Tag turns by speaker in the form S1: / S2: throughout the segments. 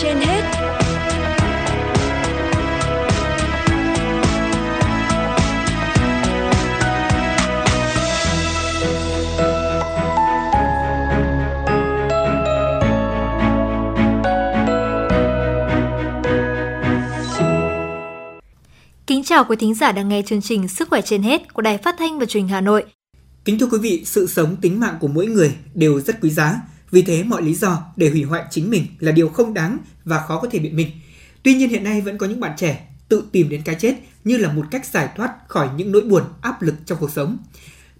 S1: trên hết
S2: Kính chào quý thính giả đang nghe chương trình Sức khỏe trên hết của Đài Phát thanh và Truyền hình Hà Nội.
S3: Kính thưa quý vị, sự sống tính mạng của mỗi người đều rất quý giá. Vì thế mọi lý do để hủy hoại chính mình là điều không đáng và khó có thể biện minh. Tuy nhiên hiện nay vẫn có những bạn trẻ tự tìm đến cái chết như là một cách giải thoát khỏi những nỗi buồn, áp lực trong cuộc sống.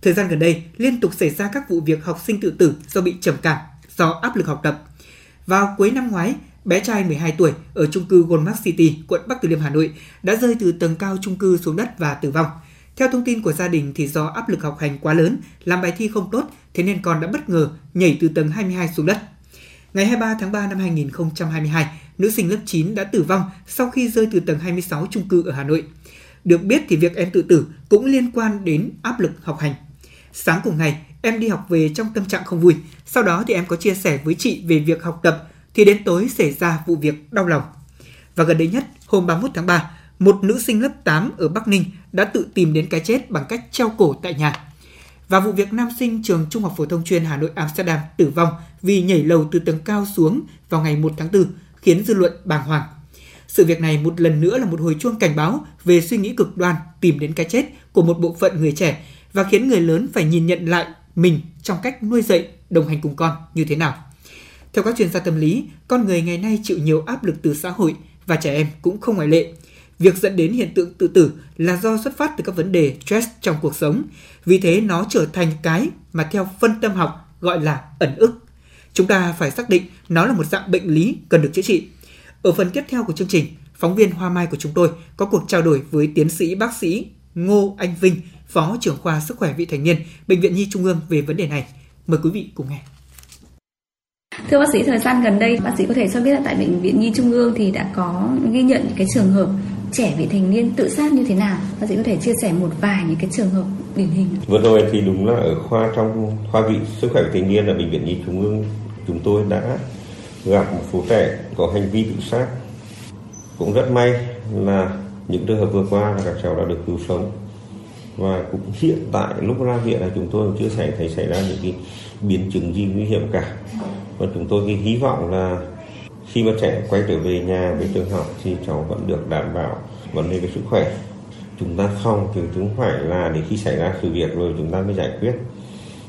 S3: Thời gian gần đây, liên tục xảy ra các vụ việc học sinh tự tử do bị trầm cảm, do áp lực học tập. Vào cuối năm ngoái, bé trai 12 tuổi ở chung cư Goldmark City, quận Bắc Từ Liêm, Hà Nội đã rơi từ tầng cao chung cư xuống đất và tử vong. Theo thông tin của gia đình thì do áp lực học hành quá lớn, làm bài thi không tốt, thế nên con đã bất ngờ nhảy từ tầng 22 xuống đất. Ngày 23 tháng 3 năm 2022, nữ sinh lớp 9 đã tử vong sau khi rơi từ tầng 26 chung cư ở Hà Nội. Được biết thì việc em tự tử cũng liên quan đến áp lực học hành. Sáng cùng ngày, em đi học về trong tâm trạng không vui. Sau đó thì em có chia sẻ với chị về việc học tập thì đến tối xảy ra vụ việc đau lòng. Và gần đây nhất, hôm 31 tháng 3, một nữ sinh lớp 8 ở Bắc Ninh đã tự tìm đến cái chết bằng cách treo cổ tại nhà. Và vụ việc nam sinh trường Trung học phổ thông chuyên Hà Nội Amsterdam tử vong vì nhảy lầu từ tầng cao xuống vào ngày 1 tháng 4 khiến dư luận bàng hoàng. Sự việc này một lần nữa là một hồi chuông cảnh báo về suy nghĩ cực đoan tìm đến cái chết của một bộ phận người trẻ và khiến người lớn phải nhìn nhận lại mình trong cách nuôi dạy, đồng hành cùng con như thế nào. Theo các chuyên gia tâm lý, con người ngày nay chịu nhiều áp lực từ xã hội và trẻ em cũng không ngoại lệ. Việc dẫn đến hiện tượng tự tử là do xuất phát từ các vấn đề stress trong cuộc sống. Vì thế nó trở thành cái mà theo phân tâm học gọi là ẩn ức. Chúng ta phải xác định nó là một dạng bệnh lý cần được chữa trị. Ở phần tiếp theo của chương trình, phóng viên Hoa Mai của chúng tôi có cuộc trao đổi với tiến sĩ bác sĩ Ngô Anh Vinh, Phó trưởng khoa sức khỏe vị thành niên, Bệnh viện Nhi Trung ương về vấn đề này. Mời quý vị cùng nghe.
S4: Thưa bác sĩ, thời gian gần đây bác sĩ có thể cho biết là tại bệnh viện Nhi Trung ương thì đã có ghi nhận cái trường hợp trẻ, vị thành niên tự sát như thế nào? Bác sĩ có thể chia sẻ một vài những cái trường hợp điển hình.
S5: Vừa rồi thì đúng là ở khoa trong, khoa vị sức khỏe vị thành niên ở bệnh viện Nhi Trung ương chúng tôi đã gặp một số trẻ có hành vi tự sát. Cũng rất may là những trường hợp vừa qua là các cháu đã được cứu sống và cũng hiện tại, lúc ra viện là chúng tôi chưa xảy thấy xảy ra những cái biến chứng gì nguy hiểm cả và chúng tôi thì hy vọng là khi mà trẻ quay trở về nhà với trường học thì cháu vẫn được đảm bảo vấn đề về sức khỏe. Chúng ta không chứ chúng phải là để khi xảy ra sự việc rồi chúng ta mới giải quyết.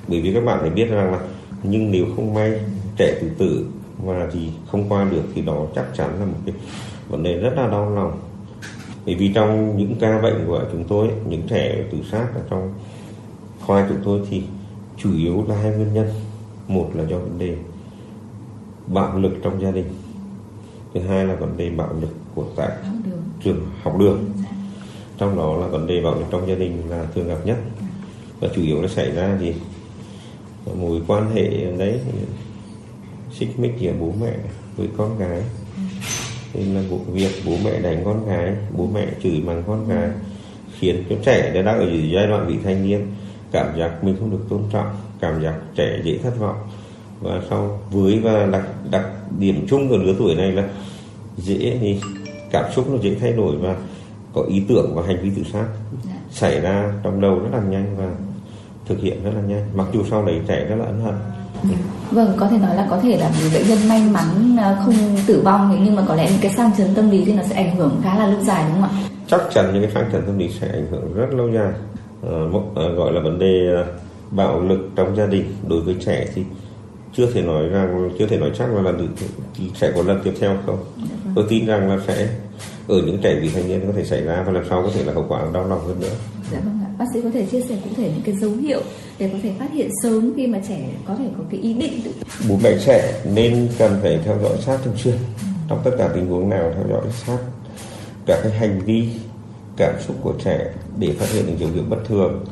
S5: Bởi vì các bạn phải biết rằng là nhưng nếu không may trẻ tự tử và thì không qua được thì đó chắc chắn là một cái vấn đề rất là đau lòng. Bởi vì trong những ca bệnh của chúng tôi, những trẻ tự sát ở trong khoa chúng tôi thì chủ yếu là hai nguyên nhân. Một là do vấn đề bạo lực trong gia đình. Thứ hai là vấn đề bạo lực của tại trường học đường. Trong đó là vấn đề bạo lực trong gia đình là thường gặp nhất. Và chủ yếu nó xảy ra thì mối quan hệ đấy xích mích giữa bố mẹ với con gái. Nên là vụ việc bố mẹ đánh con gái bố mẹ chửi mắng con gái khiến cho trẻ đang ở giai đoạn vị thanh niên cảm giác mình không được tôn trọng cảm giác trẻ dễ thất vọng và sau với và đặc đặc điểm chung của lứa tuổi này là dễ thì cảm xúc nó dễ thay đổi và có ý tưởng và hành vi tự sát. Xảy ra trong đầu rất là nhanh và thực hiện rất là nhanh. Mặc dù sau đấy trẻ rất là ân hận.
S4: Vâng, có thể nói là có thể là bệnh nhân may mắn à, không tử vong nhưng mà có lẽ những cái sang chấn tâm lý thì nó sẽ ảnh hưởng khá là lâu dài đúng không ạ?
S5: chắc chắn những cái sang chấn tâm lý sẽ ảnh hưởng rất lâu dài. À, một, à, gọi là vấn đề à, bạo lực trong gia đình đối với trẻ thì chưa thể nói rằng chưa thể nói chắc là lần sẽ có lần tiếp theo không? Tôi tin rằng là sẽ. Ở những trẻ vị thành niên có thể xảy ra và lần sau có thể là hậu quả đau lòng hơn nữa.
S4: Dạ vâng ạ. Bác sĩ có thể chia sẻ cụ thể những cái dấu hiệu để có thể phát hiện sớm khi mà trẻ có thể có cái ý định tự
S5: bố mẹ trẻ nên cần phải theo dõi sát thường xuyên trong tất cả tình huống nào theo dõi sát các cái hành vi cảm xúc của trẻ để phát hiện những dấu hiệu bất thường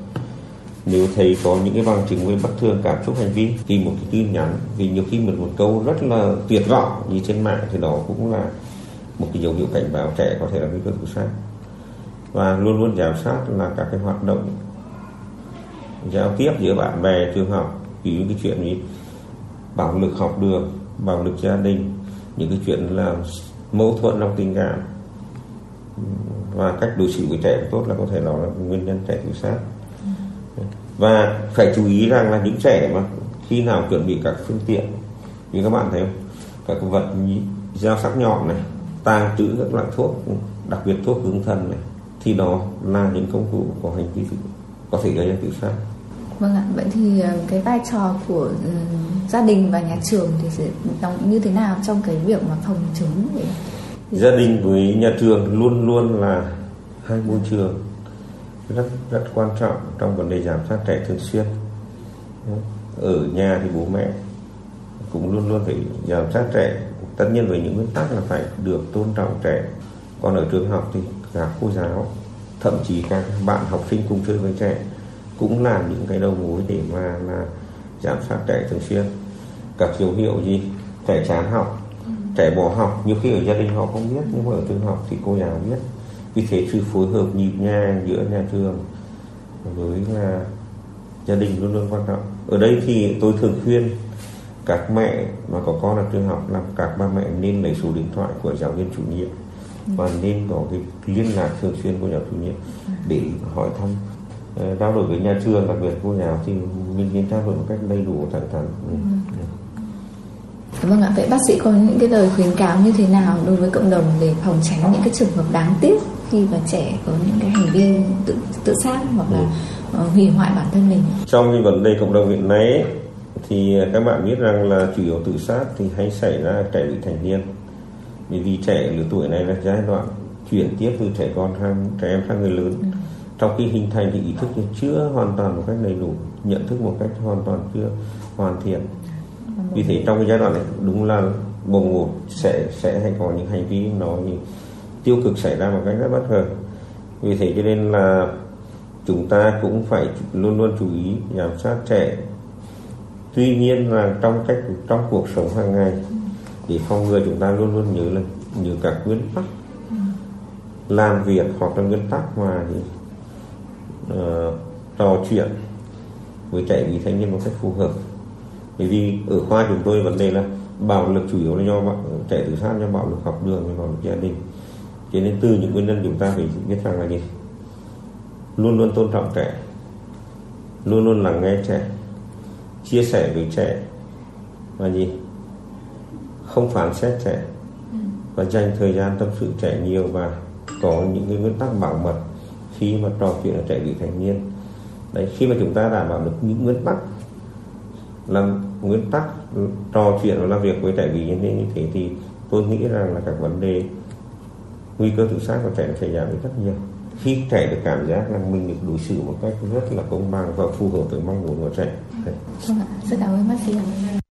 S5: nếu thấy có những cái bằng chứng về bất thường, cảm xúc, hành vi thì một cái tin nhắn, vì nhiều khi một một câu rất là tuyệt vọng như trên mạng thì đó cũng là một cái dấu hiệu cảnh báo trẻ có thể là nguy cơ tự sát. Và luôn luôn giám sát là các cái hoạt động giao tiếp giữa bạn bè, trường học, ví dụ cái chuyện như bạo lực học đường, bạo lực gia đình, những cái chuyện là mâu thuẫn trong tình cảm. Và cách đối xử với trẻ tốt là có thể đó là nguyên nhân trẻ tự sát và phải chú ý rằng là những trẻ mà khi nào chuẩn bị các phương tiện như các bạn thấy không? Các vật dao sắc nhọn này tàng trữ các loại thuốc đặc biệt thuốc hướng thần này thì đó là những công cụ có hành vi có thể gây ra tự sát.
S4: Vâng ạ, vậy thì ờ, cái vai trò của uh, gia đình và nhà trường thì sẽ đóng như thế nào trong cái việc mà phòng chống? Để
S5: gia đình với nhà trường luôn luôn là hai môi trường rất rất quan trọng trong vấn đề giám sát trẻ thường xuyên. Ở nhà thì bố mẹ cũng luôn luôn phải giám sát trẻ. Tất nhiên với những nguyên tắc là phải được tôn trọng trẻ. Còn ở trường học thì cả cô giáo thậm chí các bạn học sinh cùng chơi với trẻ cũng là những cái đầu mối để mà là giám sát trẻ thường xuyên. Các dấu hiệu gì? Trẻ chán học trẻ bỏ học. Nhiều khi ở gia đình họ không biết nhưng mà ở trường học thì cô giáo biết vì thế sự phối hợp nhịp nhàng giữa nhà trường với là gia đình luôn luôn quan trọng. Ở đây thì tôi thường khuyên các mẹ mà có con ở trường học là các ba mẹ nên lấy số điện thoại của giáo viên chủ nhiệm và nên có cái liên lạc thường xuyên của giáo chủ nhiệm để hỏi thăm. Ờ, trao đổi với nhà trường đặc biệt cô giáo thì mình nên trao đổi một cách đầy đủ thẳng thắn. Ừ.
S4: Vâng ạ, vậy bác sĩ có những cái lời khuyến cáo như thế nào đối với cộng đồng để phòng tránh những cái trường hợp đáng tiếc khi mà trẻ có những cái hành vi tự tự sát hoặc là ừ. hủy hoại bản thân mình?
S5: Trong cái vấn đề cộng đồng hiện nay thì các bạn biết rằng là chủ yếu tự sát thì hay xảy ra trẻ vị thành niên. Bởi vì trẻ lứa tuổi này là giai đoạn chuyển tiếp từ trẻ con sang trẻ em sang người lớn. Ừ. Trong khi hình thành thì ý thức thì chưa hoàn toàn một cách đầy đủ, nhận thức một cách hoàn toàn chưa hoàn thiện vì thế trong cái giai đoạn này đúng là bồng một sẽ sẽ hay có những hành vi nó như tiêu cực xảy ra một cách rất bất ngờ vì thế cho nên là chúng ta cũng phải luôn luôn chú ý giám sát trẻ. Tuy nhiên là trong cách trong cuộc sống hàng ngày để phòng ngừa chúng ta luôn luôn nhớ là nhớ các nguyên tắc. Làm việc hoặc là nguyên tắc mà thì uh, trò chuyện với trẻ vị thanh niên một cách phù hợp. Bởi vì ở khoa chúng tôi vấn đề là bạo lực chủ yếu là do trẻ tự sát do bạo lực học đường và bạo lực gia đình cho nên từ những nguyên nhân chúng ta phải biết rằng là gì? Luôn luôn tôn trọng trẻ. Luôn luôn lắng nghe trẻ. Chia sẻ với trẻ. Và gì? Không phán xét trẻ. Và dành thời gian tâm sự trẻ nhiều và có những cái nguyên tắc bảo mật khi mà trò chuyện với trẻ vị thành niên. Đấy khi mà chúng ta đảm bảo được những nguyên tắc làm nguyên tắc trò chuyện và làm việc với trẻ bị như thế thì tôi nghĩ rằng là các vấn đề nguy cơ tự sát của trẻ sẽ giảm đi rất nhiều khi trẻ được cảm giác là mình được đối xử một cách rất là công bằng và phù hợp với mong muốn của trẻ.
S4: Vâng ạ, rất cảm ơn bác sĩ.